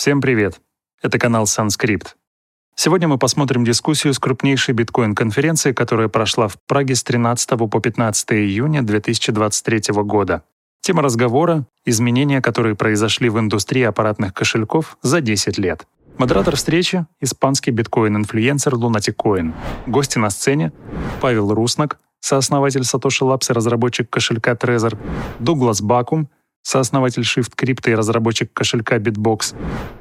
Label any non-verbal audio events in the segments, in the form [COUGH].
Всем привет! Это канал Sunscrypt. Сегодня мы посмотрим дискуссию с крупнейшей биткоин-конференции, которая прошла в Праге с 13 по 15 июня 2023 года. Тема разговора — изменения, которые произошли в индустрии аппаратных кошельков за 10 лет. Модератор встречи — испанский биткоин-инфлюенсер Coin. Гости на сцене — Павел Руснак, сооснователь SatoshiLabs и разработчик кошелька Trezor, Дуглас Бакум — сооснователь Shift Crypto и разработчик кошелька Bitbox,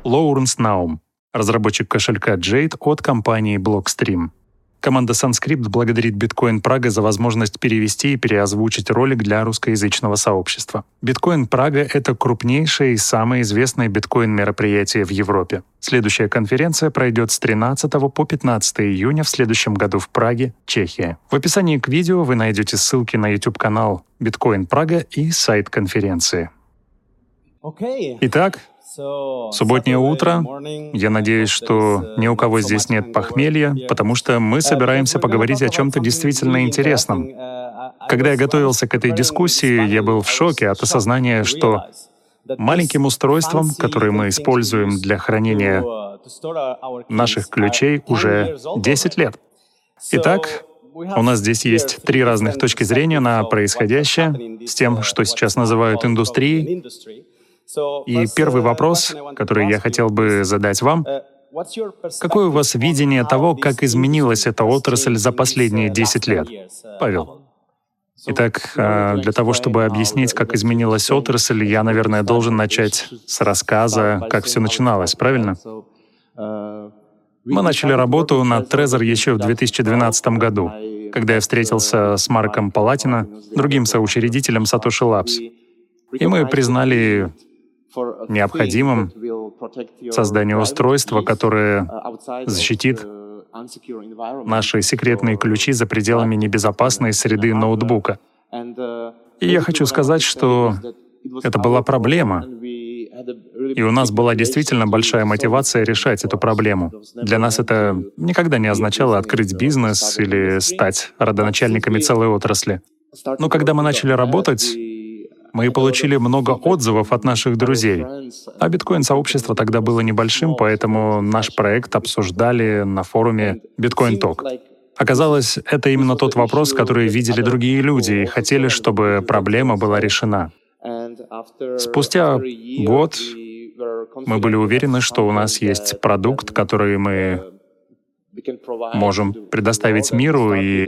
Лоуренс Наум, разработчик кошелька Jade от компании Blockstream. Команда Sunscript благодарит Bitcoin Прага за возможность перевести и переозвучить ролик для русскоязычного сообщества. Bitcoin Прага — это крупнейшее и самое известное биткоин-мероприятие в Европе. Следующая конференция пройдет с 13 по 15 июня в следующем году в Праге, Чехия. В описании к видео вы найдете ссылки на YouTube-канал Bitcoin Прага и сайт конференции. Итак, Субботнее утро. Я надеюсь, что ни у кого здесь нет похмелья, потому что мы собираемся поговорить о чем-то действительно интересном. Когда я готовился к этой дискуссии, я был в шоке от осознания, что маленьким устройством, которое мы используем для хранения наших ключей, уже 10 лет. Итак, у нас здесь есть три разных точки зрения на происходящее с тем, что сейчас называют индустрией, и первый вопрос, который я хотел бы задать вам, какое у вас видение того, как изменилась эта отрасль за последние 10 лет? Павел. Итак, а, для того, чтобы объяснить, как изменилась отрасль, я, наверное, должен начать с рассказа, как все начиналось, правильно? Мы начали работу над Trezor еще в 2012 году, когда я встретился с Марком Палатино, другим соучредителем Satoshi Labs. И мы признали необходимым создание устройства, которое защитит наши секретные ключи за пределами небезопасной среды ноутбука. И я хочу сказать, что это была проблема, и у нас была действительно большая мотивация решать эту проблему. Для нас это никогда не означало открыть бизнес или стать родоначальниками целой отрасли. Но когда мы начали работать, мы получили много отзывов от наших друзей. А биткоин-сообщество тогда было небольшим, поэтому наш проект обсуждали на форуме Bitcoin Talk. Оказалось, это именно тот вопрос, который видели другие люди и хотели, чтобы проблема была решена. Спустя год мы были уверены, что у нас есть продукт, который мы можем предоставить миру, и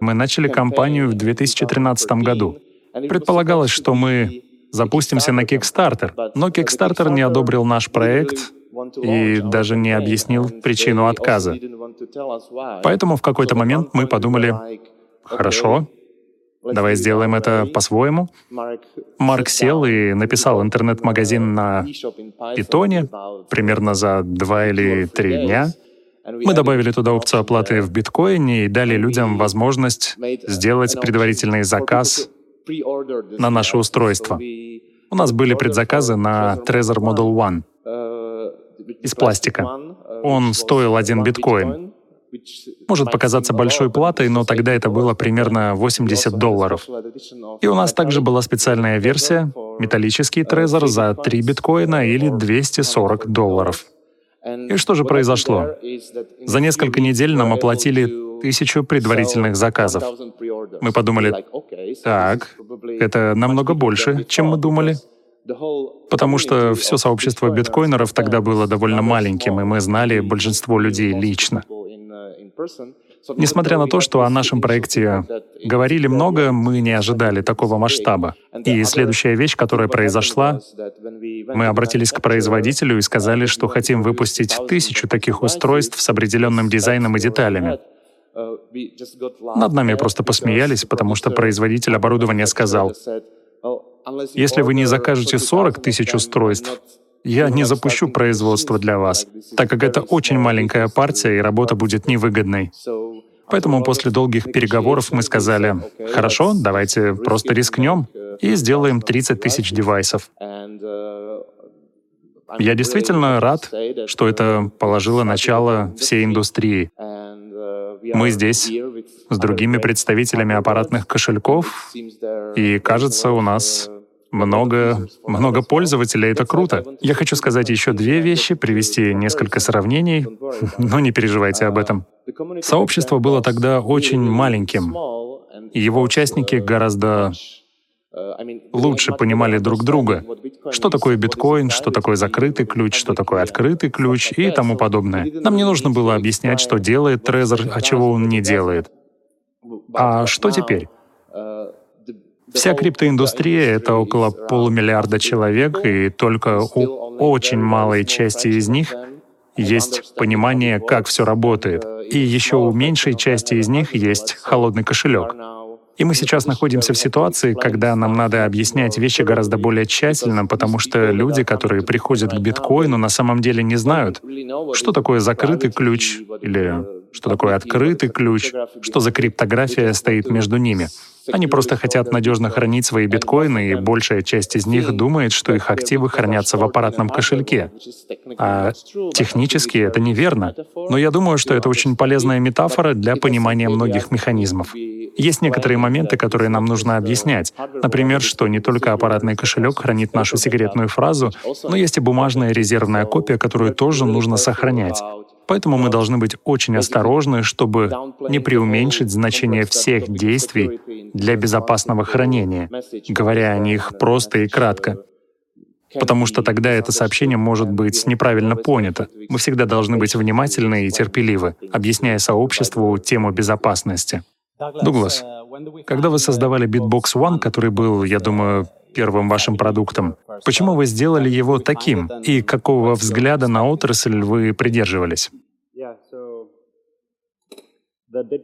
мы начали кампанию в 2013 году. Предполагалось, что мы запустимся на Kickstarter, но Kickstarter не одобрил наш проект и даже не объяснил причину отказа. Поэтому в какой-то момент мы подумали, хорошо, давай сделаем это по-своему. Марк сел и написал интернет-магазин на питоне примерно за два или три дня — мы добавили туда опцию оплаты в биткоине и дали людям возможность сделать предварительный заказ на наше устройство. У нас были предзаказы на Trezor Model One из пластика. Он стоил один биткоин. Может показаться большой платой, но тогда это было примерно 80 долларов. И у нас также была специальная версия, металлический Trezor за 3 биткоина или 240 долларов. И что же произошло? За несколько недель нам оплатили тысячу предварительных заказов. Мы подумали, так, это намного больше, чем мы думали. Потому что все сообщество биткоинеров тогда было довольно маленьким, и мы знали большинство людей лично. Несмотря на то, что о нашем проекте говорили много, мы не ожидали такого масштаба. И следующая вещь, которая произошла, мы обратились к производителю и сказали, что хотим выпустить тысячу таких устройств с определенным дизайном и деталями. Над нами просто посмеялись, потому что производитель оборудования сказал, если вы не закажете 40 тысяч устройств, я не запущу производство для вас, так как это очень маленькая партия, и работа будет невыгодной. Поэтому после долгих переговоров мы сказали, хорошо, давайте просто рискнем и сделаем 30 тысяч девайсов. Я действительно рад, что это положило начало всей индустрии. Мы здесь с другими представителями аппаратных кошельков, и кажется, у нас много, много пользователей, это круто. Я хочу сказать еще две вещи, привести несколько сравнений, [LAUGHS] но не переживайте об этом. Сообщество было тогда очень маленьким, и его участники гораздо лучше понимали друг друга, что такое биткоин, что такое закрытый ключ, что такое открытый ключ и тому подобное. Нам не нужно было объяснять, что делает Трезор, а чего он не делает. А что теперь? Вся криптоиндустрия — это около полумиллиарда человек, и только у очень малой части из них есть понимание, как все работает. И еще у меньшей части из них есть холодный кошелек. И мы сейчас находимся в ситуации, когда нам надо объяснять вещи гораздо более тщательно, потому что люди, которые приходят к биткоину, на самом деле не знают, что такое закрытый ключ или что такое открытый ключ, что за криптография стоит между ними. Они просто хотят надежно хранить свои биткоины, и большая часть из них думает, что их активы хранятся в аппаратном кошельке. А технически это неверно. Но я думаю, что это очень полезная метафора для понимания многих механизмов. Есть некоторые моменты, которые нам нужно объяснять. Например, что не только аппаратный кошелек хранит нашу секретную фразу, но есть и бумажная резервная копия, которую тоже нужно сохранять. Поэтому мы должны быть очень осторожны, чтобы не преуменьшить значение всех действий для безопасного хранения, говоря о них просто и кратко. Потому что тогда это сообщение может быть неправильно понято. Мы всегда должны быть внимательны и терпеливы, объясняя сообществу тему безопасности. Дуглас, когда вы создавали Beatbox One, который был, я думаю, первым вашим продуктом. Почему вы сделали его таким? И какого взгляда на отрасль вы придерживались?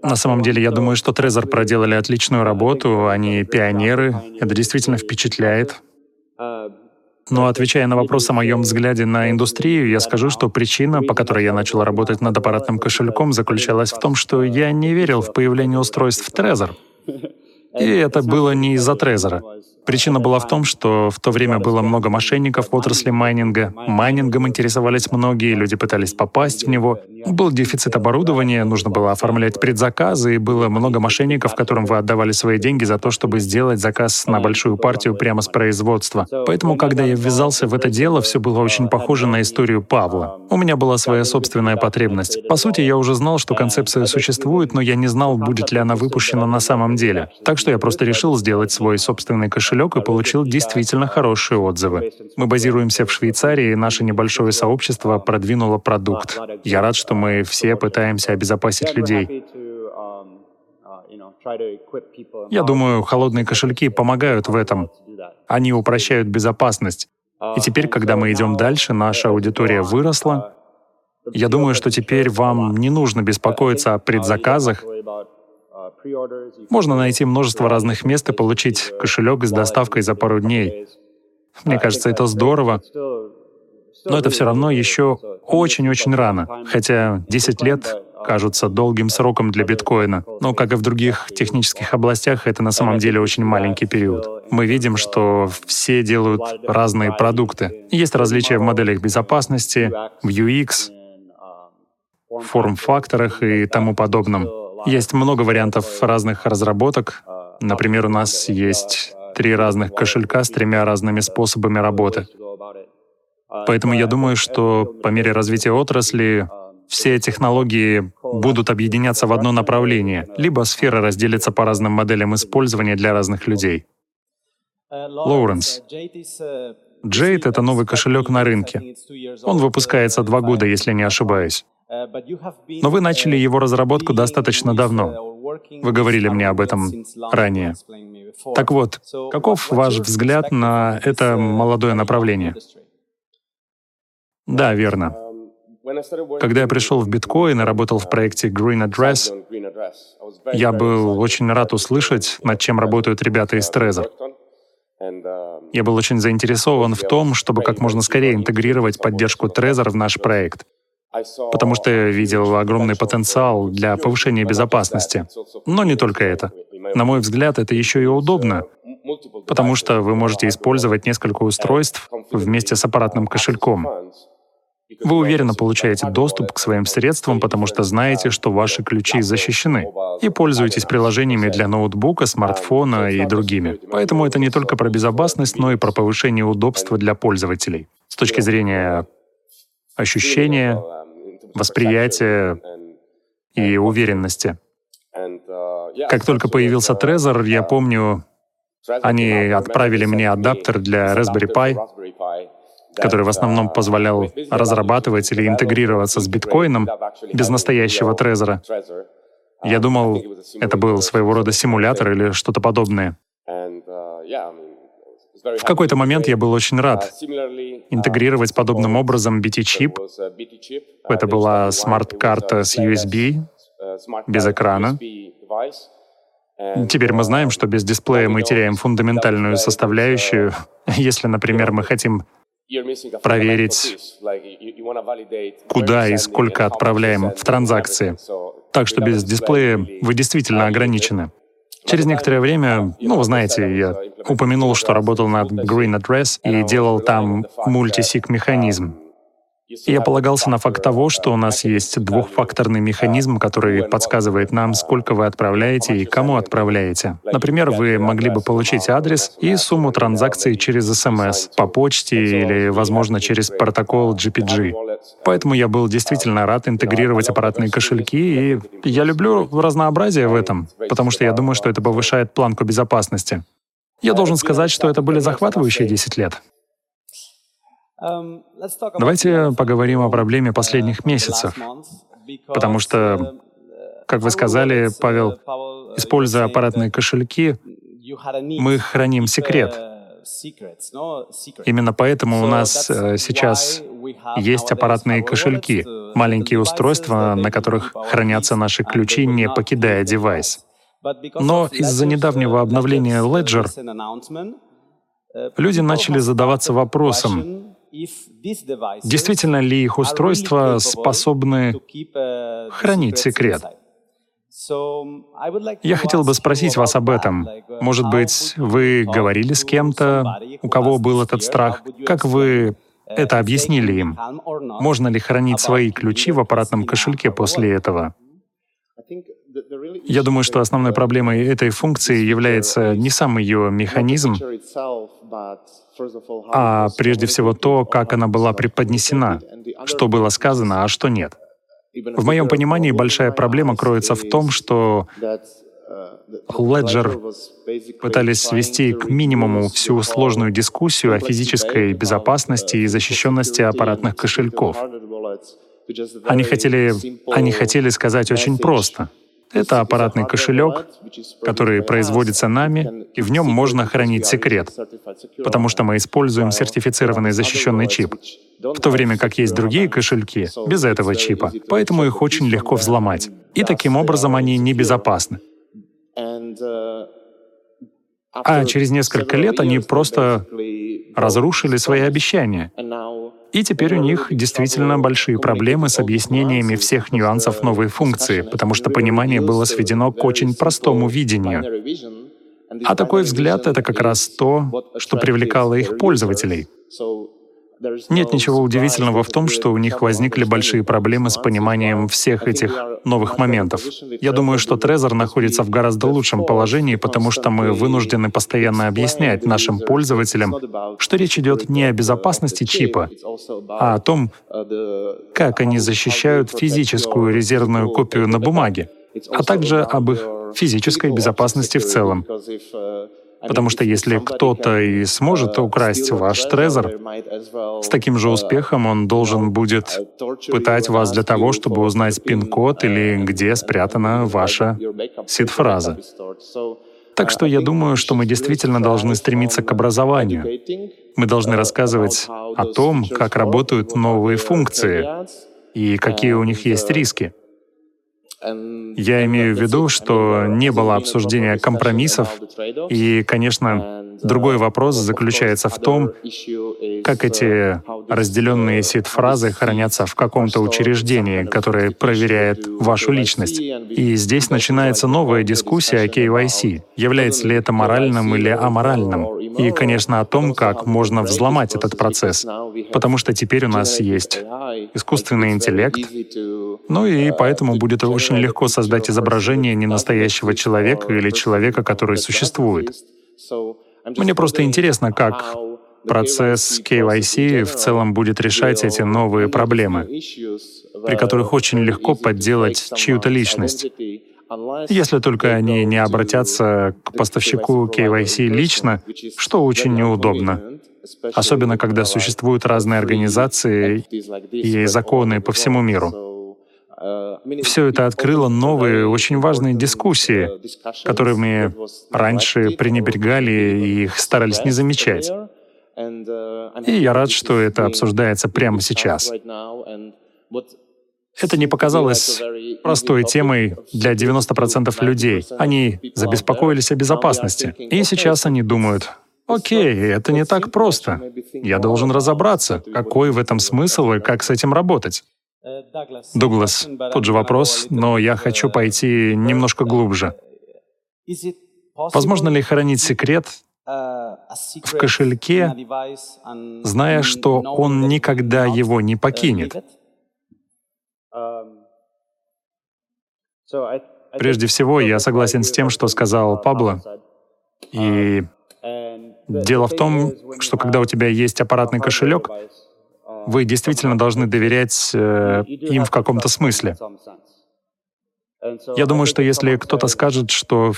На самом деле, я думаю, что Trezor проделали отличную работу, они пионеры, это действительно впечатляет. Но отвечая на вопрос о моем взгляде на индустрию, я скажу, что причина, по которой я начал работать над аппаратным кошельком, заключалась в том, что я не верил в появление устройств Trezor. И это было не из-за Трезора. Причина была в том, что в то время было много мошенников в отрасли майнинга. Майнингом интересовались многие, люди пытались попасть в него. Был дефицит оборудования, нужно было оформлять предзаказы, и было много мошенников, которым вы отдавали свои деньги за то, чтобы сделать заказ на большую партию прямо с производства. Поэтому, когда я ввязался в это дело, все было очень похоже на историю Павла. У меня была своя собственная потребность. По сути, я уже знал, что концепция существует, но я не знал, будет ли она выпущена на самом деле. Так что я просто решил сделать свой собственный кошелек кошелек и получил действительно хорошие отзывы. Мы базируемся в Швейцарии, и наше небольшое сообщество продвинуло продукт. Я рад, что мы все пытаемся обезопасить людей. Я думаю, холодные кошельки помогают в этом. Они упрощают безопасность. И теперь, когда мы идем дальше, наша аудитория выросла. Я думаю, что теперь вам не нужно беспокоиться о предзаказах, можно найти множество разных мест и получить кошелек с доставкой за пару дней. Мне кажется, это здорово. Но это все равно еще очень-очень рано, хотя 10 лет кажутся долгим сроком для биткоина. Но, как и в других технических областях, это на самом деле очень маленький период. Мы видим, что все делают разные продукты. Есть различия в моделях безопасности, в UX, форм-факторах и тому подобном. Есть много вариантов разных разработок. Например, у нас есть три разных кошелька с тремя разными способами работы. Поэтому я думаю, что по мере развития отрасли все технологии будут объединяться в одно направление, либо сфера разделится по разным моделям использования для разных людей. Лоуренс. Jade — это новый кошелек на рынке. Он выпускается два года, если не ошибаюсь. Но вы начали его разработку достаточно давно. Вы говорили мне об этом ранее. Так вот, каков ваш взгляд на это молодое направление? Да, верно. Когда я пришел в биткоин и работал в проекте Green Address, я был очень рад услышать, над чем работают ребята из Trezor. Я был очень заинтересован в том, чтобы как можно скорее интегрировать поддержку Trezor в наш проект потому что я видел огромный потенциал для повышения безопасности. Но не только это. На мой взгляд, это еще и удобно, потому что вы можете использовать несколько устройств вместе с аппаратным кошельком. Вы уверенно получаете доступ к своим средствам, потому что знаете, что ваши ключи защищены, и пользуетесь приложениями для ноутбука, смартфона и другими. Поэтому это не только про безопасность, но и про повышение удобства для пользователей. С точки зрения ощущения, восприятия и уверенности. Как только появился Trezor, я помню, они отправили мне адаптер для Raspberry Pi, который в основном позволял разрабатывать или интегрироваться с биткоином без настоящего Трезора. Я думал, это был своего рода симулятор или что-то подобное. В какой-то момент я был очень рад интегрировать подобным образом BTChip. Это была смарт-карта с USB, без экрана. Теперь мы знаем, что без дисплея мы теряем фундаментальную составляющую. [LAUGHS] Если, например, мы хотим проверить, куда и сколько отправляем в транзакции. Так что без дисплея вы действительно ограничены. Через некоторое время, ну, вы знаете, я упомянул, что работал над Green Address и делал там мультисик механизм. Я полагался на факт того, что у нас есть двухфакторный механизм, который подсказывает нам, сколько вы отправляете и кому отправляете. Например, вы могли бы получить адрес и сумму транзакций через СМС, по почте или, возможно, через протокол GPG. Поэтому я был действительно рад интегрировать аппаратные кошельки, и я люблю разнообразие в этом, потому что я думаю, что это повышает планку безопасности. Я должен сказать, что это были захватывающие 10 лет. Um, Давайте поговорим о проблеме последних месяцев, потому что, как вы сказали, Павел, используя аппаратные кошельки, мы храним секрет. Именно поэтому у нас э, сейчас есть аппаратные кошельки, маленькие устройства, на которых хранятся наши ключи, не покидая девайс. Но из-за недавнего обновления Ledger люди начали задаваться вопросом, Действительно ли их устройства способны хранить секрет? Я хотел бы спросить вас об этом. Может быть, вы говорили с кем-то, у кого был этот страх? Как вы это объяснили им? Можно ли хранить свои ключи в аппаратном кошельке после этого? Я думаю, что основной проблемой этой функции является не сам ее механизм, а прежде всего то, как она была преподнесена, что было сказано, а что нет. В моем понимании большая проблема кроется в том, что Ledger пытались свести к минимуму всю сложную дискуссию о физической безопасности и защищенности аппаратных кошельков. Они хотели, они хотели сказать очень просто — это аппаратный кошелек, который производится нами, и в нем можно хранить секрет, потому что мы используем сертифицированный защищенный чип, в то время как есть другие кошельки без этого чипа, поэтому их очень легко взломать. И таким образом они небезопасны. А через несколько лет они просто разрушили свои обещания. И теперь у них действительно большие проблемы с объяснениями всех нюансов новой функции, потому что понимание было сведено к очень простому видению. А такой взгляд — это как раз то, что привлекало их пользователей. Нет ничего удивительного в том, что у них возникли большие проблемы с пониманием всех этих новых моментов. Я думаю, что Trezor находится в гораздо лучшем положении, потому что мы вынуждены постоянно объяснять нашим пользователям, что речь идет не о безопасности чипа, а о том, как они защищают физическую резервную копию на бумаге, а также об их физической безопасности в целом. Потому что если кто-то и сможет украсть ваш трезор, с таким же успехом он должен будет пытать вас для того, чтобы узнать пин-код или где спрятана ваша сид-фраза. Так что я думаю, что мы действительно должны стремиться к образованию. Мы должны рассказывать о том, как работают новые функции и какие у них есть риски. Я имею в виду, что не было обсуждения компромиссов, и, конечно, другой вопрос заключается в том, как эти разделенные сид-фразы хранятся в каком-то учреждении, которое проверяет вашу личность. И здесь начинается новая дискуссия о KYC. Является ли это моральным или аморальным? И, конечно, о том, как можно взломать этот процесс, потому что теперь у нас есть искусственный интеллект, ну и поэтому будет очень легко создать изображение ненастоящего человека или человека, который существует. Мне просто интересно, как процесс KYC в целом будет решать эти новые проблемы, при которых очень легко подделать чью-то личность. Если только они не обратятся к поставщику KYC лично, что очень неудобно. Особенно, когда существуют разные организации и законы по всему миру. Все это открыло новые, очень важные дискуссии, которыми раньше пренебрегали и их старались не замечать. И я рад, что это обсуждается прямо сейчас. Это не показалось простой темой для 90% людей. Они забеспокоились о безопасности. И сейчас они думают, окей, это не так просто. Я должен разобраться, какой в этом смысл и как с этим работать. Дуглас, тот же вопрос, но я хочу пойти немножко глубже. Возможно ли хранить секрет в кошельке, зная, что он никогда его не покинет? Прежде всего, я согласен с тем, что сказал Пабло. И дело в том, что когда у тебя есть аппаратный кошелек, вы действительно должны доверять э, им в каком-то смысле. Я думаю, что если кто-то скажет, что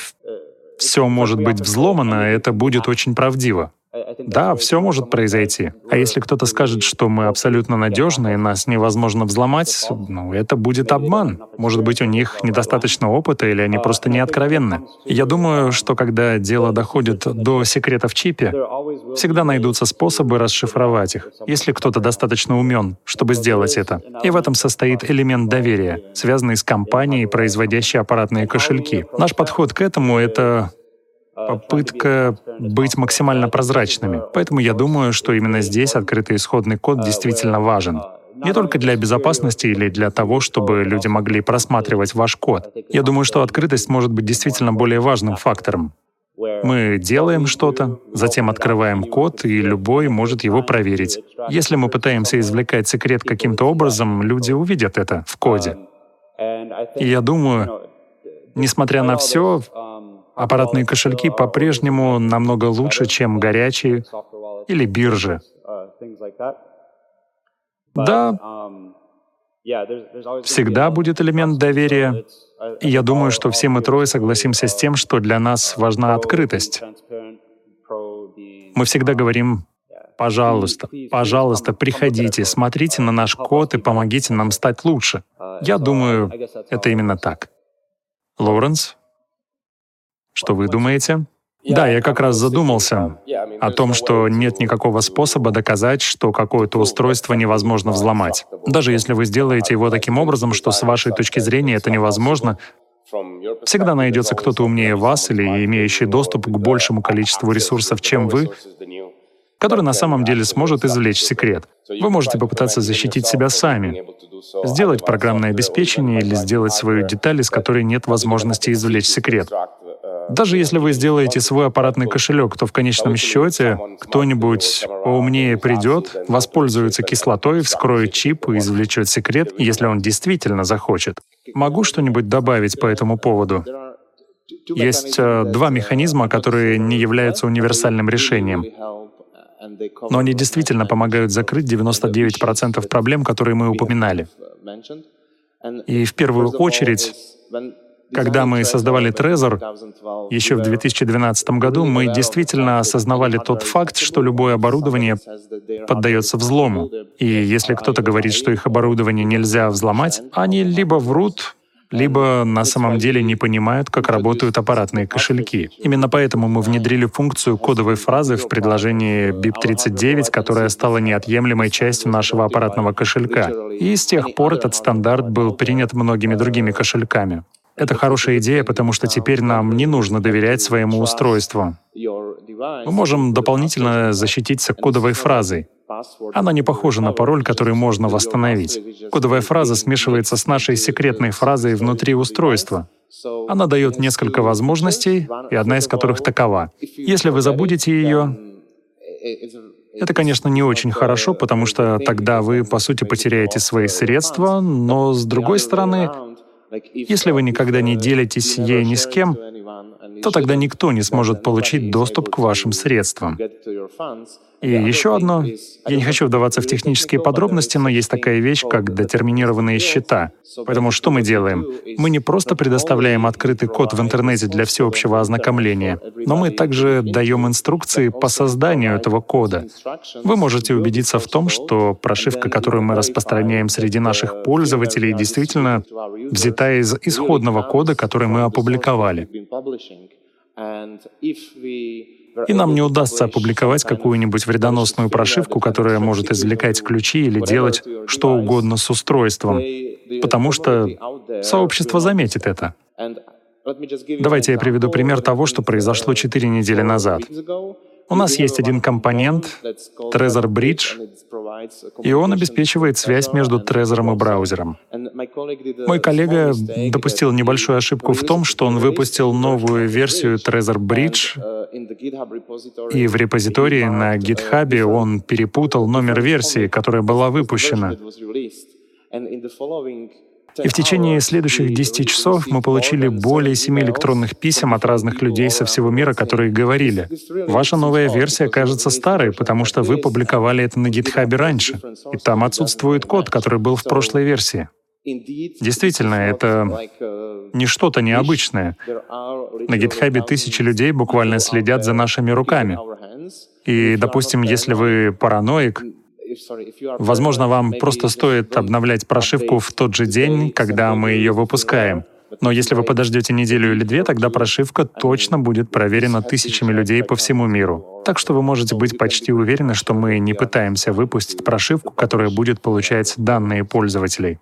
все может быть взломано, это будет очень правдиво. Да, все может произойти. А если кто-то скажет, что мы абсолютно надежны и нас невозможно взломать, ну, это будет обман. Может быть, у них недостаточно опыта или они просто не откровенны. Я думаю, что когда дело доходит до секрета в чипе, всегда найдутся способы расшифровать их, если кто-то достаточно умен, чтобы сделать это. И в этом состоит элемент доверия, связанный с компанией, производящей аппаратные кошельки. Наш подход к этому — это попытка быть максимально прозрачными. Поэтому я думаю, что именно здесь открытый исходный код действительно важен. Не только для безопасности или для того, чтобы люди могли просматривать ваш код. Я думаю, что открытость может быть действительно более важным фактором. Мы делаем что-то, затем открываем код, и любой может его проверить. Если мы пытаемся извлекать секрет каким-то образом, люди увидят это в коде. И я думаю, несмотря на все, Аппаратные кошельки по-прежнему намного лучше, чем горячие или биржи. Да, всегда будет элемент доверия. И я думаю, что все мы трое согласимся с тем, что для нас важна открытость. Мы всегда говорим, пожалуйста, пожалуйста, приходите, смотрите на наш код и помогите нам стать лучше. Я думаю, это именно так. Лоуренс? Что вы думаете? Да, я как раз задумался о том, что нет никакого способа доказать, что какое-то устройство невозможно взломать. Даже если вы сделаете его таким образом, что с вашей точки зрения это невозможно, всегда найдется кто-то умнее вас или имеющий доступ к большему количеству ресурсов, чем вы, который на самом деле сможет извлечь секрет. Вы можете попытаться защитить себя сами, сделать программное обеспечение или сделать свою деталь, из которой нет возможности извлечь секрет. Даже если вы сделаете свой аппаратный кошелек, то в конечном счете кто-нибудь поумнее придет, воспользуется кислотой, вскроет чип и извлечет секрет, если он действительно захочет. Могу что-нибудь добавить по этому поводу? Есть э, два механизма, которые не являются универсальным решением. Но они действительно помогают закрыть 99% проблем, которые мы упоминали. И в первую очередь, когда мы создавали Trezor еще в 2012 году, мы действительно осознавали тот факт, что любое оборудование поддается взлому. И если кто-то говорит, что их оборудование нельзя взломать, они либо врут, либо на самом деле не понимают, как работают аппаратные кошельки. Именно поэтому мы внедрили функцию кодовой фразы в предложении BIP39, которая стала неотъемлемой частью нашего аппаратного кошелька. И с тех пор этот стандарт был принят многими другими кошельками. Это хорошая идея, потому что теперь нам не нужно доверять своему устройству. Мы можем дополнительно защититься кодовой фразой. Она не похожа на пароль, который можно восстановить. Кодовая фраза смешивается с нашей секретной фразой внутри устройства. Она дает несколько возможностей, и одна из которых такова. Если вы забудете ее, это, конечно, не очень хорошо, потому что тогда вы, по сути, потеряете свои средства, но, с другой стороны, если вы никогда не делитесь ей ни с кем, то тогда никто не сможет получить доступ к вашим средствам. И еще одно, я не хочу вдаваться в технические подробности, но есть такая вещь, как детерминированные счета. Поэтому что мы делаем? Мы не просто предоставляем открытый код в интернете для всеобщего ознакомления, но мы также даем инструкции по созданию этого кода. Вы можете убедиться в том, что прошивка, которую мы распространяем среди наших пользователей, действительно взята из исходного кода, который мы опубликовали. И нам не удастся опубликовать какую-нибудь вредоносную прошивку, которая может извлекать ключи или делать что угодно с устройством, потому что сообщество заметит это. Давайте я приведу пример того, что произошло четыре недели назад. У нас есть один компонент, Trezor Bridge, и он обеспечивает связь между Trezor и браузером. Мой коллега допустил небольшую ошибку в том, что он выпустил новую версию Trezor Bridge, и в репозитории на GitHub он перепутал номер версии, которая была выпущена. И в течение следующих 10 часов мы получили более 7 электронных писем от разных людей со всего мира, которые говорили, «Ваша новая версия кажется старой, потому что вы публиковали это на GitHub раньше, и там отсутствует код, который был в прошлой версии». Действительно, это не что-то необычное. На GitHub тысячи людей буквально следят за нашими руками. И, допустим, если вы параноик, Возможно, вам просто стоит обновлять прошивку в тот же день, когда мы ее выпускаем. Но если вы подождете неделю или две, тогда прошивка точно будет проверена тысячами людей по всему миру. Так что вы можете быть почти уверены, что мы не пытаемся выпустить прошивку, которая будет получать данные пользователей.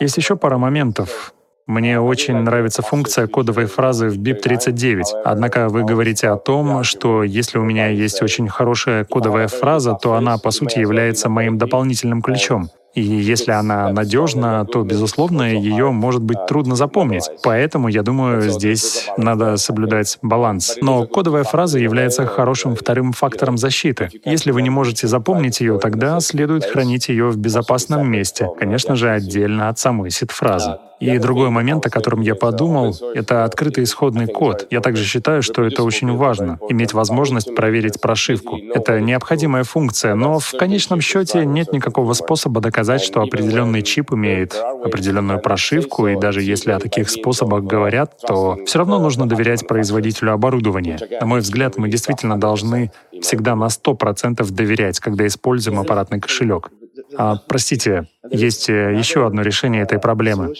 Есть еще пара моментов. Мне очень нравится функция кодовой фразы в BIP39. Однако вы говорите о том, что если у меня есть очень хорошая кодовая фраза, то она, по сути, является моим дополнительным ключом. И если она надежна, то, безусловно, ее может быть трудно запомнить. Поэтому, я думаю, здесь надо соблюдать баланс. Но кодовая фраза является хорошим вторым фактором защиты. Если вы не можете запомнить ее, тогда следует хранить ее в безопасном месте, конечно же, отдельно от самой сид-фразы. И другой момент, о котором я подумал, это открытый исходный код. Я также считаю, что это очень важно, иметь возможность проверить прошивку. Это необходимая функция, но в конечном счете нет никакого способа доказать, что определенный чип имеет определенную прошивку, и даже если о таких способах говорят, то все равно нужно доверять производителю оборудования. На мой взгляд, мы действительно должны всегда на 100% доверять, когда используем аппаратный кошелек. А, простите, есть э, еще одно решение этой проблемы.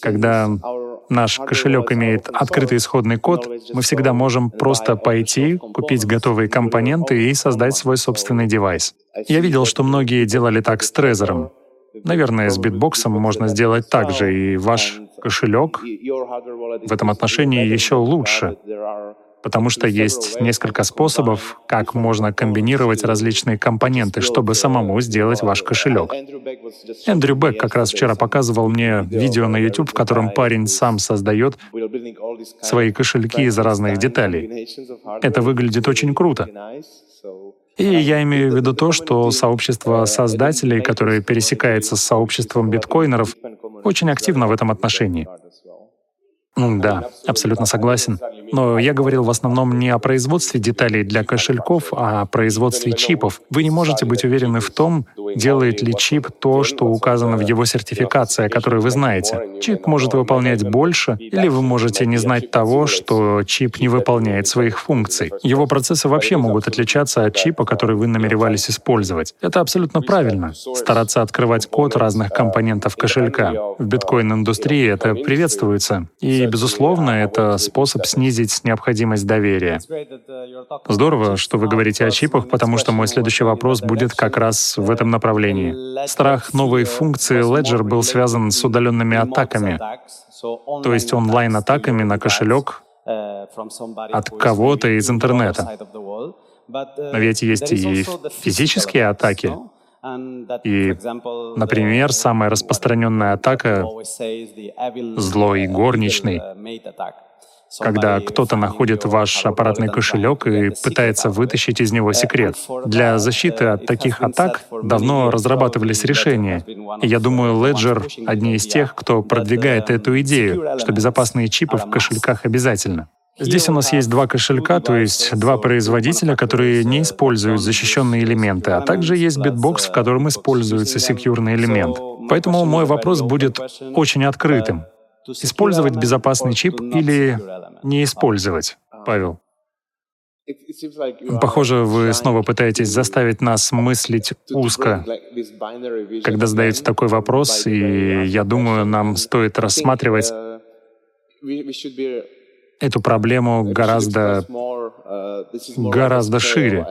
Когда наш кошелек имеет открытый исходный код, мы всегда можем просто пойти, купить готовые компоненты и создать свой собственный девайс. Я видел, что многие делали так с Трезором. Наверное, с битбоксом можно сделать так же, и ваш кошелек в этом отношении еще лучше потому что есть несколько способов, как можно комбинировать различные компоненты, чтобы самому сделать ваш кошелек. Эндрю Бек как раз вчера показывал мне видео на YouTube, в котором парень сам создает свои кошельки из разных деталей. Это выглядит очень круто. И я имею в виду то, что сообщество создателей, которое пересекается с сообществом биткоинеров, очень активно в этом отношении. Да, абсолютно согласен. Но я говорил в основном не о производстве деталей для кошельков, а о производстве чипов. Вы не можете быть уверены в том, делает ли чип то, что указано в его сертификации, о которой вы знаете. Чип может выполнять больше, или вы можете не знать того, что чип не выполняет своих функций. Его процессы вообще могут отличаться от чипа, который вы намеревались использовать. Это абсолютно правильно. Стараться открывать код разных компонентов кошелька. В биткоин-индустрии это приветствуется. И, безусловно, это способ снизить необходимость доверия. Здорово, что вы говорите о чипах, потому что мой следующий вопрос будет как раз в этом направлении. Страх новой функции Ledger был связан с удаленными атаками, то есть онлайн-атаками на кошелек от кого-то из интернета. Но ведь есть и физические атаки. И, например, самая распространенная атака — злой горничной, когда кто-то находит ваш аппаратный кошелек и пытается вытащить из него секрет. Для защиты от таких атак давно разрабатывались решения. И я думаю, Ledger — одни из тех, кто продвигает эту идею, что безопасные чипы в кошельках обязательно. Здесь у нас есть два кошелька, то есть два производителя, которые не используют защищенные элементы, а также есть BitBox, в котором используется secure ный элемент. Поэтому мой вопрос будет очень открытым. Использовать безопасный чип или не использовать, Павел? Похоже, вы снова пытаетесь заставить нас мыслить узко, когда задаете такой вопрос, и я думаю, нам стоит рассматривать эту проблему гораздо, гораздо шире.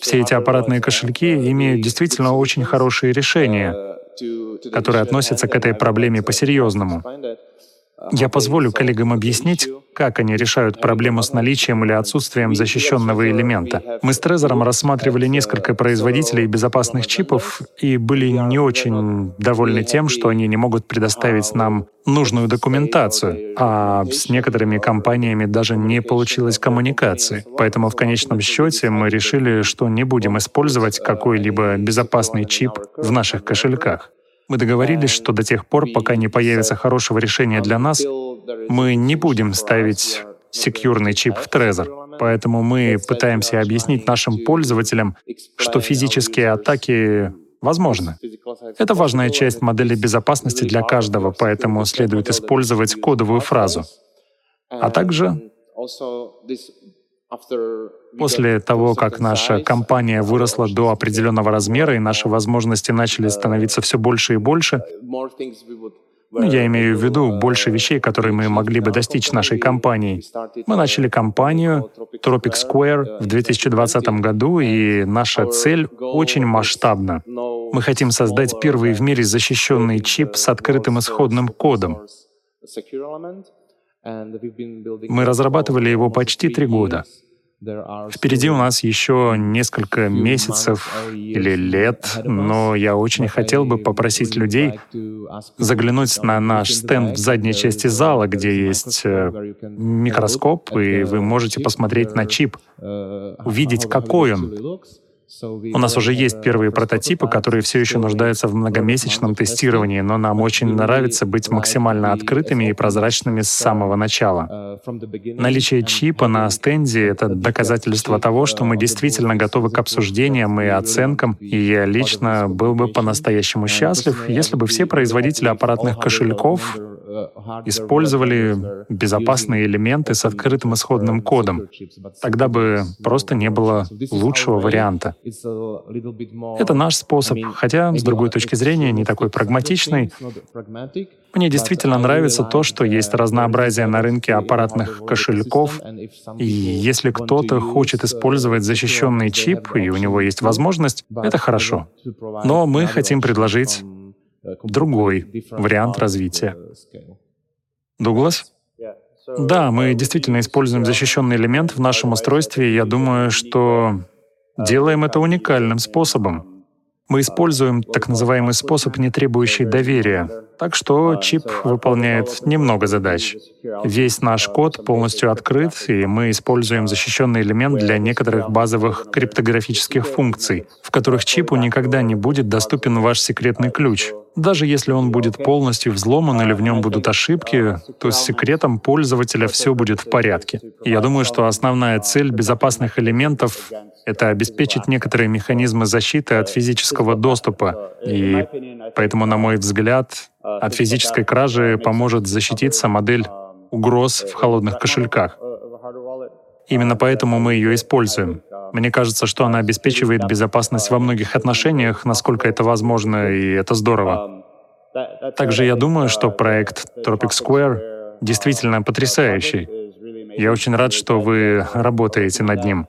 Все эти аппаратные кошельки имеют действительно очень хорошие решения, которые относятся к этой проблеме по-серьезному. Я позволю коллегам объяснить, как они решают проблему с наличием или отсутствием защищенного элемента. Мы с Трезором рассматривали несколько производителей безопасных чипов и были не очень довольны тем, что они не могут предоставить нам нужную документацию, а с некоторыми компаниями даже не получилось коммуникации. Поэтому в конечном счете мы решили, что не будем использовать какой-либо безопасный чип в наших кошельках. Мы договорились, что до тех пор, пока не появится хорошего решения для нас, мы не будем ставить секьюрный чип в Trezor. Поэтому мы пытаемся объяснить нашим пользователям, что физические атаки возможны. Это важная часть модели безопасности для каждого, поэтому следует использовать кодовую фразу. А также После того, как наша компания выросла до определенного размера и наши возможности начали становиться все больше и больше, ну, я имею в виду больше вещей, которые мы могли бы достичь нашей компанией. Мы начали компанию Tropic Square в 2020 году, и наша цель очень масштабна. Мы хотим создать первый в мире защищенный чип с открытым исходным кодом. Мы разрабатывали его почти три года. Впереди у нас еще несколько месяцев или лет, но я очень хотел бы попросить людей заглянуть на наш стенд в задней части зала, где есть э, микроскоп, и вы можете посмотреть на чип, увидеть, какой он. У нас уже есть первые прототипы, которые все еще нуждаются в многомесячном тестировании, но нам очень нравится быть максимально открытыми и прозрачными с самого начала. Наличие чипа на стенде — это доказательство того, что мы действительно готовы к обсуждениям и оценкам, и я лично был бы по-настоящему счастлив, если бы все производители аппаратных кошельков использовали безопасные элементы с открытым исходным кодом. Тогда бы просто не было лучшего варианта. Это наш способ, хотя, с другой точки зрения, не такой прагматичный. Мне действительно нравится то, что есть разнообразие на рынке аппаратных кошельков, и если кто-то хочет использовать защищенный чип, и у него есть возможность, это хорошо. Но мы хотим предложить другой вариант развития. Дуглас? Да, мы действительно используем защищенный элемент в нашем устройстве, и я думаю, что делаем это уникальным способом. Мы используем так называемый способ, не требующий доверия, так что чип выполняет немного задач. Весь наш код полностью открыт, и мы используем защищенный элемент для некоторых базовых криптографических функций, в которых чипу никогда не будет доступен ваш секретный ключ. Даже если он будет полностью взломан или в нем будут ошибки, то с секретом пользователя все будет в порядке. Я думаю, что основная цель безопасных элементов — это обеспечить некоторые механизмы защиты от физического доступа. И поэтому, на мой взгляд, от физической кражи поможет защититься модель угроз в холодных кошельках. Именно поэтому мы ее используем. Мне кажется, что она обеспечивает безопасность во многих отношениях, насколько это возможно, и это здорово. Также я думаю, что проект Tropic Square действительно потрясающий. Я очень рад, что вы работаете над ним.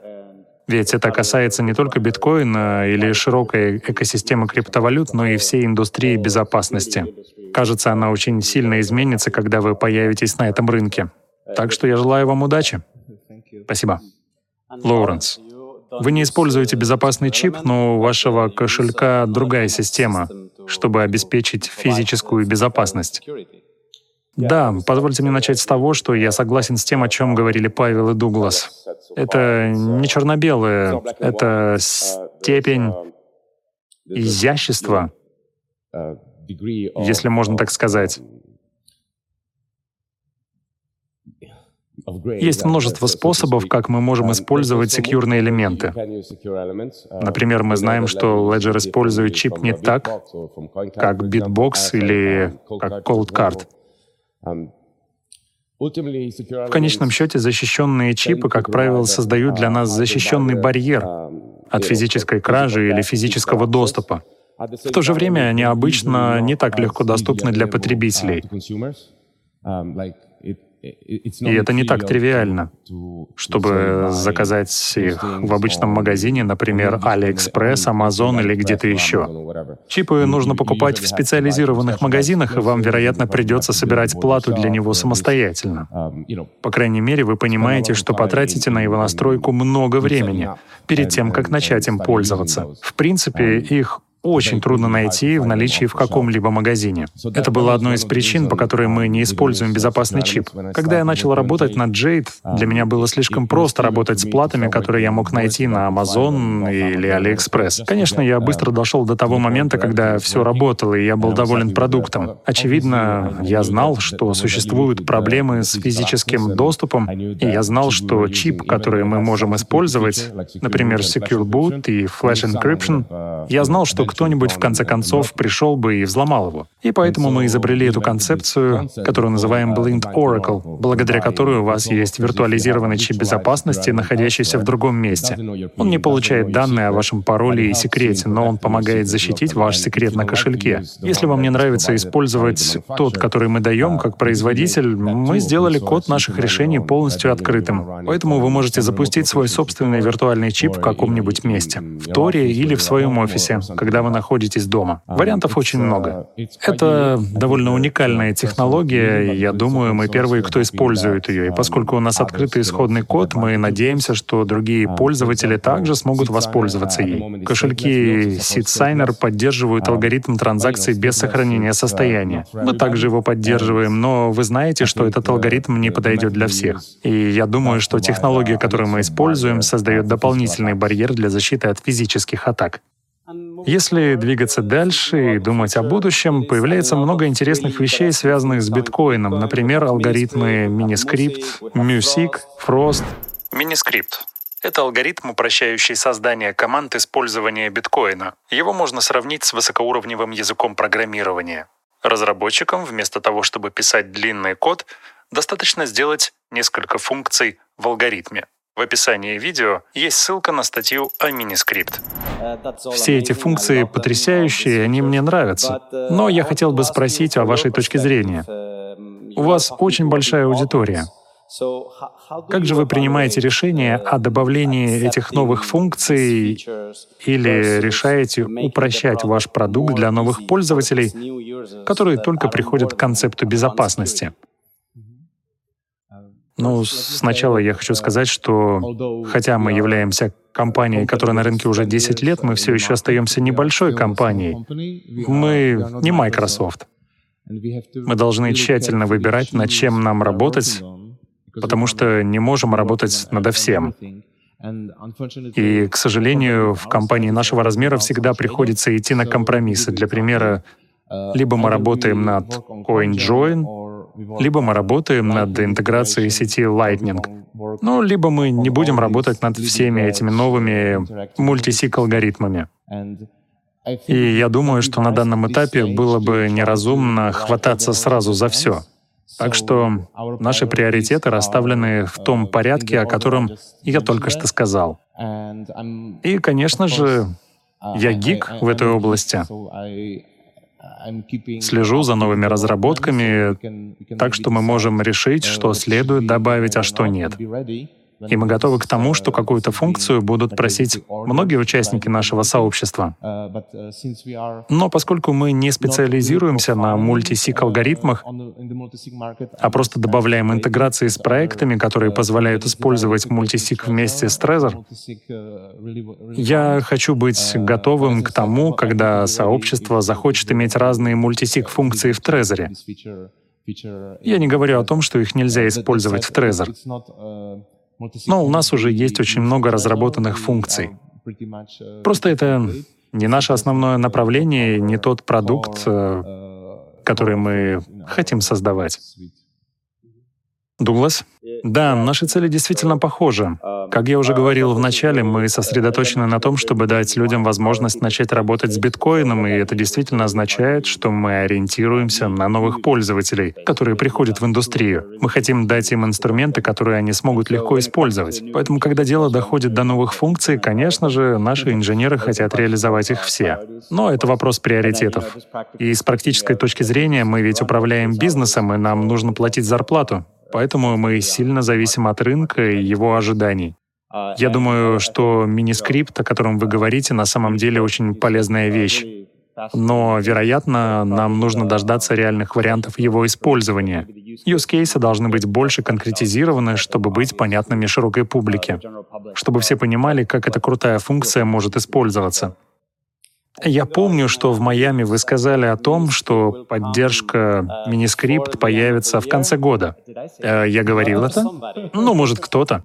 Ведь это касается не только биткоина или широкой экосистемы криптовалют, но и всей индустрии безопасности. Кажется, она очень сильно изменится, когда вы появитесь на этом рынке. Так что я желаю вам удачи. Спасибо. Лоуренс. Вы не используете безопасный чип, но у вашего кошелька другая система, чтобы обеспечить физическую безопасность. Да, позвольте мне начать с того, что я согласен с тем, о чем говорили Павел и Дуглас. Это не черно-белое, это степень изящества, если можно так сказать. Есть множество способов, как мы можем использовать секьюрные элементы. Например, мы знаем, что Ledger использует чип не так, как Bitbox или как Cold Card. В конечном счете, защищенные чипы, как правило, создают для нас защищенный барьер от физической кражи или физического доступа. В то же время они обычно не так легко доступны для потребителей. И это не так тривиально, чтобы заказать их в обычном магазине, например, AliExpress, Amazon или где-то еще. Чипы нужно покупать в специализированных магазинах, и вам, вероятно, придется собирать плату для него самостоятельно. По крайней мере, вы понимаете, что потратите на его настройку много времени перед тем, как начать им пользоваться. В принципе, их очень трудно найти в наличии в каком-либо магазине. Это было одной из причин, по которой мы не используем безопасный чип. Когда я начал работать над Jade, для меня было слишком просто работать с платами, которые я мог найти на Amazon или AliExpress. Конечно, я быстро дошел до того момента, когда все работало, и я был доволен продуктом. Очевидно, я знал, что существуют проблемы с физическим доступом, и я знал, что чип, который мы можем использовать, например, Secure Boot и Flash Encryption, я знал, что кто-нибудь в конце концов пришел бы и взломал его. И поэтому мы изобрели эту концепцию, которую называем Blind Oracle, благодаря которой у вас есть виртуализированный чип безопасности, находящийся в другом месте. Он не получает данные о вашем пароле и секрете, но он помогает защитить ваш секрет на кошельке. Если вам не нравится использовать тот, который мы даем как производитель, мы сделали код наших решений полностью открытым. Поэтому вы можете запустить свой собственный виртуальный чип в каком-нибудь месте, в Торе или в своем офисе, когда когда вы находитесь дома. А, Вариантов очень много. Это довольно уникальная технология, и я думаю, мы первые, кто использует ее. И поскольку у нас открытый исходный код, мы надеемся, что другие а, пользователи также смогут воспользоваться ей. Кошельки SeedSigner поддерживают а, алгоритм транзакций без сохранения состояния. Мы также его поддерживаем, но вы знаете, что этот алгоритм не подойдет для всех. И я думаю, что технология, которую мы используем, создает дополнительный барьер для защиты от физических атак. Если двигаться дальше и думать о будущем, появляется много интересных вещей, связанных с биткоином, например, алгоритмы Miniscript, Music, Frost. Miniscript — это алгоритм, упрощающий создание команд использования биткоина. Его можно сравнить с высокоуровневым языком программирования. Разработчикам, вместо того, чтобы писать длинный код, достаточно сделать несколько функций в алгоритме. В описании видео есть ссылка на статью о Miniscript. Все эти функции потрясающие, они мне нравятся. Но я хотел бы спросить о вашей точке зрения. У вас очень большая аудитория. Как же вы принимаете решение о добавлении этих новых функций или решаете упрощать ваш продукт для новых пользователей, которые только приходят к концепту безопасности? Ну, сначала я хочу сказать, что хотя мы являемся компанией, которая на рынке уже 10 лет, мы все еще остаемся небольшой компанией. Мы не Microsoft. Мы должны тщательно выбирать, над чем нам работать, потому что не можем работать над всем. И, к сожалению, в компании нашего размера всегда приходится идти на компромиссы. Для примера, либо мы работаем над CoinJoin, либо мы работаем над интеграцией сети Lightning, ну, либо мы не будем работать над всеми этими новыми мультисик-алгоритмами. И я думаю, что на данном этапе было бы неразумно хвататься сразу за все. Так что наши приоритеты расставлены в том порядке, о котором я только что сказал. И, конечно же, я гик в этой области. Слежу за новыми разработками, так что мы можем решить, что следует добавить, а что нет. И мы готовы к тому, что какую-то функцию будут просить многие участники нашего сообщества. Но поскольку мы не специализируемся на мультисик алгоритмах, а просто добавляем интеграции с проектами, которые позволяют использовать мультисик вместе с Trezor, я хочу быть готовым к тому, когда сообщество захочет иметь разные мультисик функции в Trezor. Я не говорю о том, что их нельзя использовать в Trezor. Но у нас уже есть очень много разработанных функций. Просто это не наше основное направление, не тот продукт, э, который мы хотим создавать. Дуглас? Да, наши цели действительно похожи. Как я уже говорил в начале, мы сосредоточены на том, чтобы дать людям возможность начать работать с биткоином, и это действительно означает, что мы ориентируемся на новых пользователей, которые приходят в индустрию. Мы хотим дать им инструменты, которые они смогут легко использовать. Поэтому, когда дело доходит до новых функций, конечно же, наши инженеры хотят реализовать их все. Но это вопрос приоритетов. И с практической точки зрения мы ведь управляем бизнесом, и нам нужно платить зарплату. Поэтому мы сильно зависим от рынка и его ожиданий. Я думаю, что мини-скрипт, о котором вы говорите, на самом деле очень полезная вещь. Но, вероятно, нам нужно дождаться реальных вариантов его использования. Use кейсы должны быть больше конкретизированы, чтобы быть понятными широкой публике, чтобы все понимали, как эта крутая функция может использоваться. Я помню, что в Майами вы сказали о том, что поддержка мини-скрипт появится в конце года. Э, я говорил это? Ну, может, кто-то.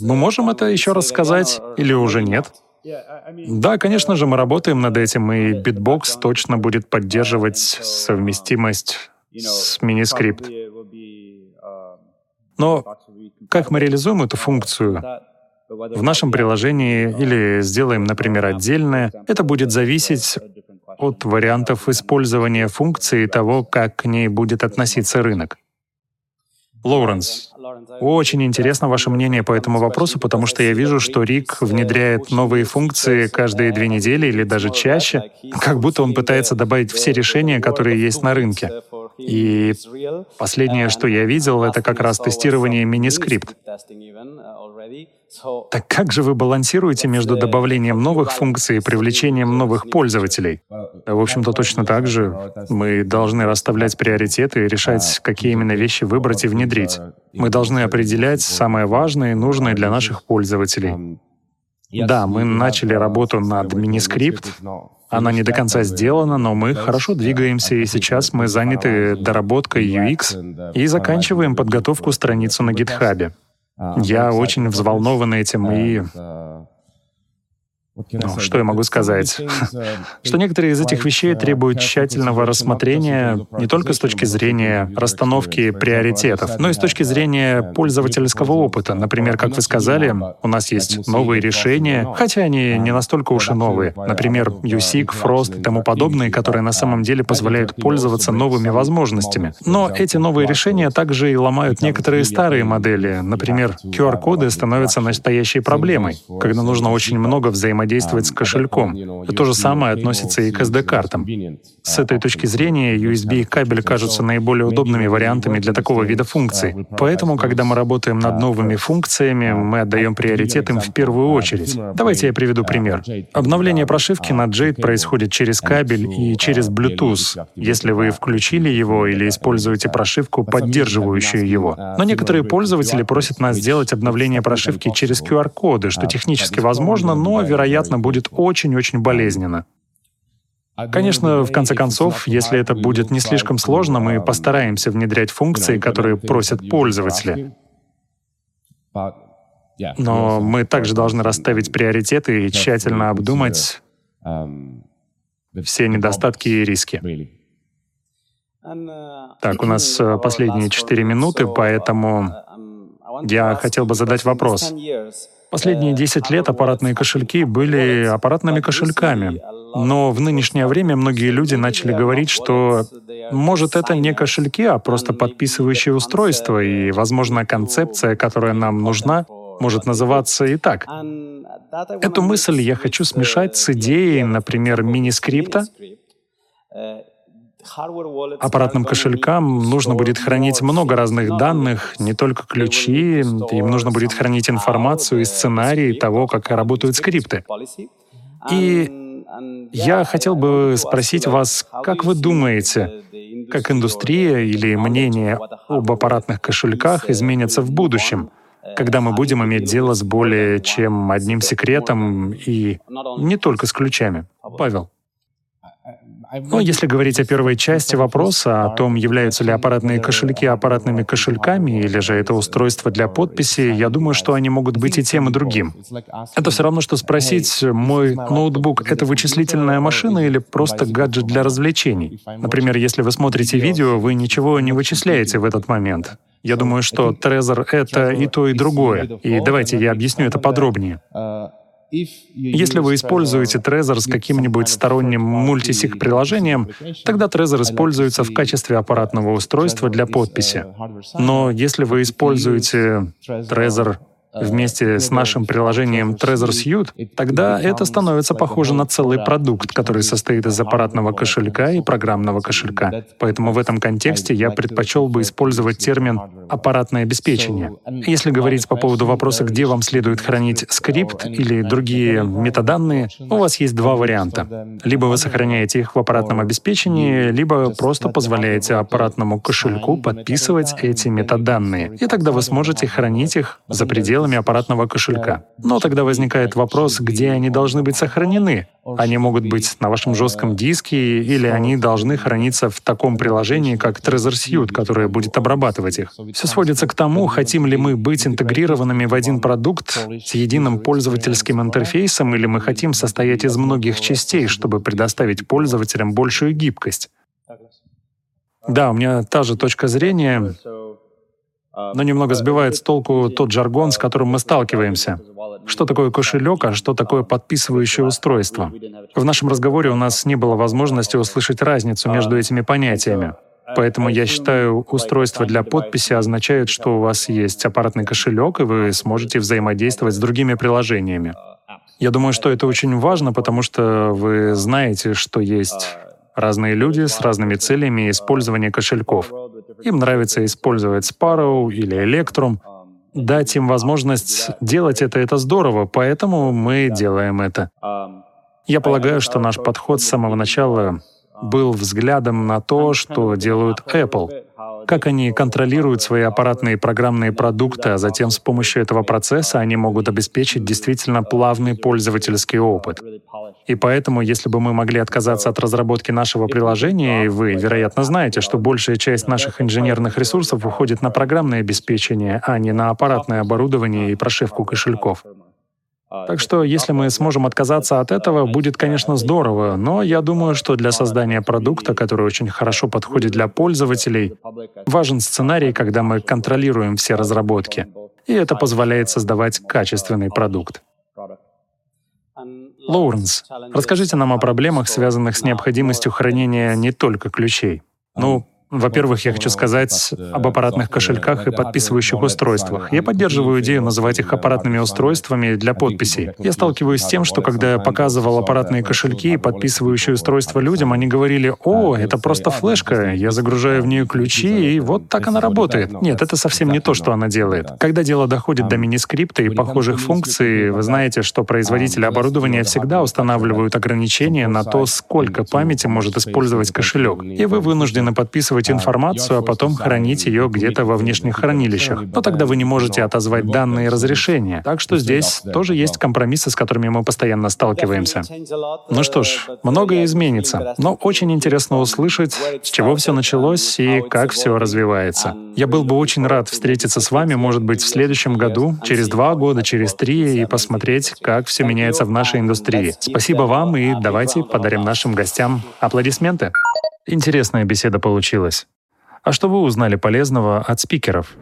Мы можем это еще раз сказать или уже нет? Да, конечно же, мы работаем над этим, и Bitbox точно будет поддерживать совместимость с мини-скрипт. Но как мы реализуем эту функцию? В нашем приложении или сделаем, например, отдельное, это будет зависеть от вариантов использования функции и того, как к ней будет относиться рынок. Лоуренс, очень интересно ваше мнение по этому вопросу, потому что я вижу, что Рик внедряет новые функции каждые две недели или даже чаще, как будто он пытается добавить все решения, которые есть на рынке. И последнее, что я видел, это как раз тестирование мини-скрипт. Так как же вы балансируете между добавлением новых функций и привлечением новых пользователей? В общем-то, точно так же мы должны расставлять приоритеты и решать, какие именно вещи выбрать и внедрить. Мы должны определять самое важное и нужное для наших пользователей. Да, мы начали работу над мини-скрипт. Она не до конца сделана, но мы хорошо двигаемся, и сейчас мы заняты доработкой UX и заканчиваем подготовку страницы на гитхабе. Я очень взволнован этим и ну, что я могу сказать? [LAUGHS] Что некоторые из этих вещей требуют тщательного рассмотрения не только с точки зрения расстановки приоритетов, но и с точки зрения пользовательского опыта. Например, как вы сказали, у нас есть новые решения, хотя они не настолько уж и новые. Например, USIG, Frost и тому подобные, которые на самом деле позволяют пользоваться новыми возможностями. Но эти новые решения также и ломают некоторые старые модели. Например, QR-коды становятся настоящей проблемой, когда нужно очень много взаимодействия взаимодействовать с кошельком. И то же самое относится и к SD-картам. С этой точки зрения USB и кабель кажутся наиболее удобными вариантами для такого вида функций. Поэтому, когда мы работаем над новыми функциями, мы отдаем приоритет им в первую очередь. Давайте я приведу пример. Обновление прошивки на Jade происходит через кабель и через Bluetooth, если вы включили его или используете прошивку, поддерживающую его. Но некоторые пользователи просят нас сделать обновление прошивки через QR-коды, что технически возможно, но, вероятно, вероятно, будет очень-очень болезненно. Конечно, в конце концов, если это будет не слишком сложно, мы постараемся внедрять функции, которые просят пользователи. Но мы также должны расставить приоритеты и тщательно обдумать все недостатки и риски. Так, у нас э, последние четыре минуты, поэтому я хотел бы задать вопрос. Последние 10 лет аппаратные кошельки были аппаратными кошельками. Но в нынешнее время многие люди начали говорить, что, может, это не кошельки, а просто подписывающие устройства, и, возможно, концепция, которая нам нужна, может называться и так. Эту мысль я хочу смешать с идеей, например, мини-скрипта, Аппаратным кошелькам нужно будет хранить много разных данных, не только ключи, им нужно будет хранить информацию и сценарии того, как работают скрипты. И я хотел бы спросить вас, как вы думаете, как индустрия или мнение об аппаратных кошельках изменятся в будущем, когда мы будем иметь дело с более чем одним секретом и не только с ключами? Павел. Ну, если говорить о первой части вопроса, о том, являются ли аппаратные кошельки аппаратными кошельками или же это устройство для подписи, я думаю, что они могут быть и тем, и другим. Это все равно, что спросить, мой ноутбук — это вычислительная машина или просто гаджет для развлечений? Например, если вы смотрите видео, вы ничего не вычисляете в этот момент. Я думаю, что Trezor — это и то, и другое. И давайте я объясню это подробнее. Если вы используете Trezor с каким-нибудь сторонним мультисик-приложением, тогда Trezor используется в качестве аппаратного устройства для подписи. Но если вы используете Trezor вместе с нашим приложением Trezor Suite, тогда это становится похоже на целый продукт, который состоит из аппаратного кошелька и программного кошелька. Поэтому в этом контексте я предпочел бы использовать термин «аппаратное обеспечение». Если говорить по поводу вопроса, где вам следует хранить скрипт или другие метаданные, у вас есть два варианта. Либо вы сохраняете их в аппаратном обеспечении, либо просто позволяете аппаратному кошельку подписывать эти метаданные. И тогда вы сможете хранить их за пределами пределами аппаратного кошелька. Но тогда возникает вопрос, где они должны быть сохранены. Они могут быть на вашем жестком диске, или они должны храниться в таком приложении, как Trezor Suite, которое будет обрабатывать их. Все сводится к тому, хотим ли мы быть интегрированными в один продукт с единым пользовательским интерфейсом, или мы хотим состоять из многих частей, чтобы предоставить пользователям большую гибкость. Да, у меня та же точка зрения но немного сбивает с толку тот жаргон, с которым мы сталкиваемся. Что такое кошелек, а что такое подписывающее устройство? В нашем разговоре у нас не было возможности услышать разницу между этими понятиями. Поэтому я считаю, устройство для подписи означает, что у вас есть аппаратный кошелек, и вы сможете взаимодействовать с другими приложениями. Я думаю, что это очень важно, потому что вы знаете, что есть разные люди с разными целями использования кошельков. Им нравится использовать Sparrow или Electrum. Дать им возможность делать это — это здорово, поэтому мы делаем это. Я полагаю, что наш подход с самого начала был взглядом на то, что делают Apple как они контролируют свои аппаратные и программные продукты, а затем с помощью этого процесса они могут обеспечить действительно плавный пользовательский опыт. И поэтому, если бы мы могли отказаться от разработки нашего приложения, и вы, вероятно, знаете, что большая часть наших инженерных ресурсов уходит на программное обеспечение, а не на аппаратное оборудование и прошивку кошельков. Так что, если мы сможем отказаться от этого, будет, конечно, здорово, но я думаю, что для создания продукта, который очень хорошо подходит для пользователей, важен сценарий, когда мы контролируем все разработки, и это позволяет создавать качественный продукт. Лоуренс, расскажите нам о проблемах, связанных с необходимостью хранения не только ключей. Ну, во-первых, я хочу сказать об аппаратных кошельках и подписывающих устройствах. Я поддерживаю идею называть их аппаратными устройствами для подписей. Я сталкиваюсь с тем, что когда я показывал аппаратные кошельки и подписывающие устройства людям, они говорили, «О, это просто флешка, я загружаю в нее ключи, и вот так она работает». Нет, это совсем не то, что она делает. Когда дело доходит до мини-скрипта и похожих функций, вы знаете, что производители оборудования всегда устанавливают ограничения на то, сколько памяти может использовать кошелек, и вы вынуждены подписывать скачивать информацию, а потом хранить ее где-то во внешних хранилищах. Но тогда вы не можете отозвать данные разрешения. Так что здесь тоже есть компромиссы, с которыми мы постоянно сталкиваемся. Ну что ж, многое изменится, но очень интересно услышать, с чего все началось и как все развивается. Я был бы очень рад встретиться с вами, может быть, в следующем году, через два года, через три, и посмотреть, как все меняется в нашей индустрии. Спасибо вам, и давайте подарим нашим гостям аплодисменты. Интересная беседа получилась. А что вы узнали полезного от спикеров?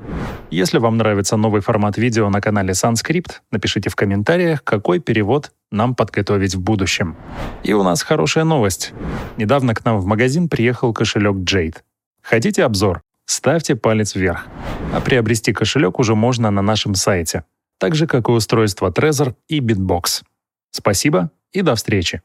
Если вам нравится новый формат видео на канале Sanskript, напишите в комментариях, какой перевод нам подготовить в будущем. И у нас хорошая новость. Недавно к нам в магазин приехал кошелек Jade. Хотите обзор? Ставьте палец вверх. А приобрести кошелек уже можно на нашем сайте. Так же, как и устройство Trezor и Bitbox. Спасибо и до встречи.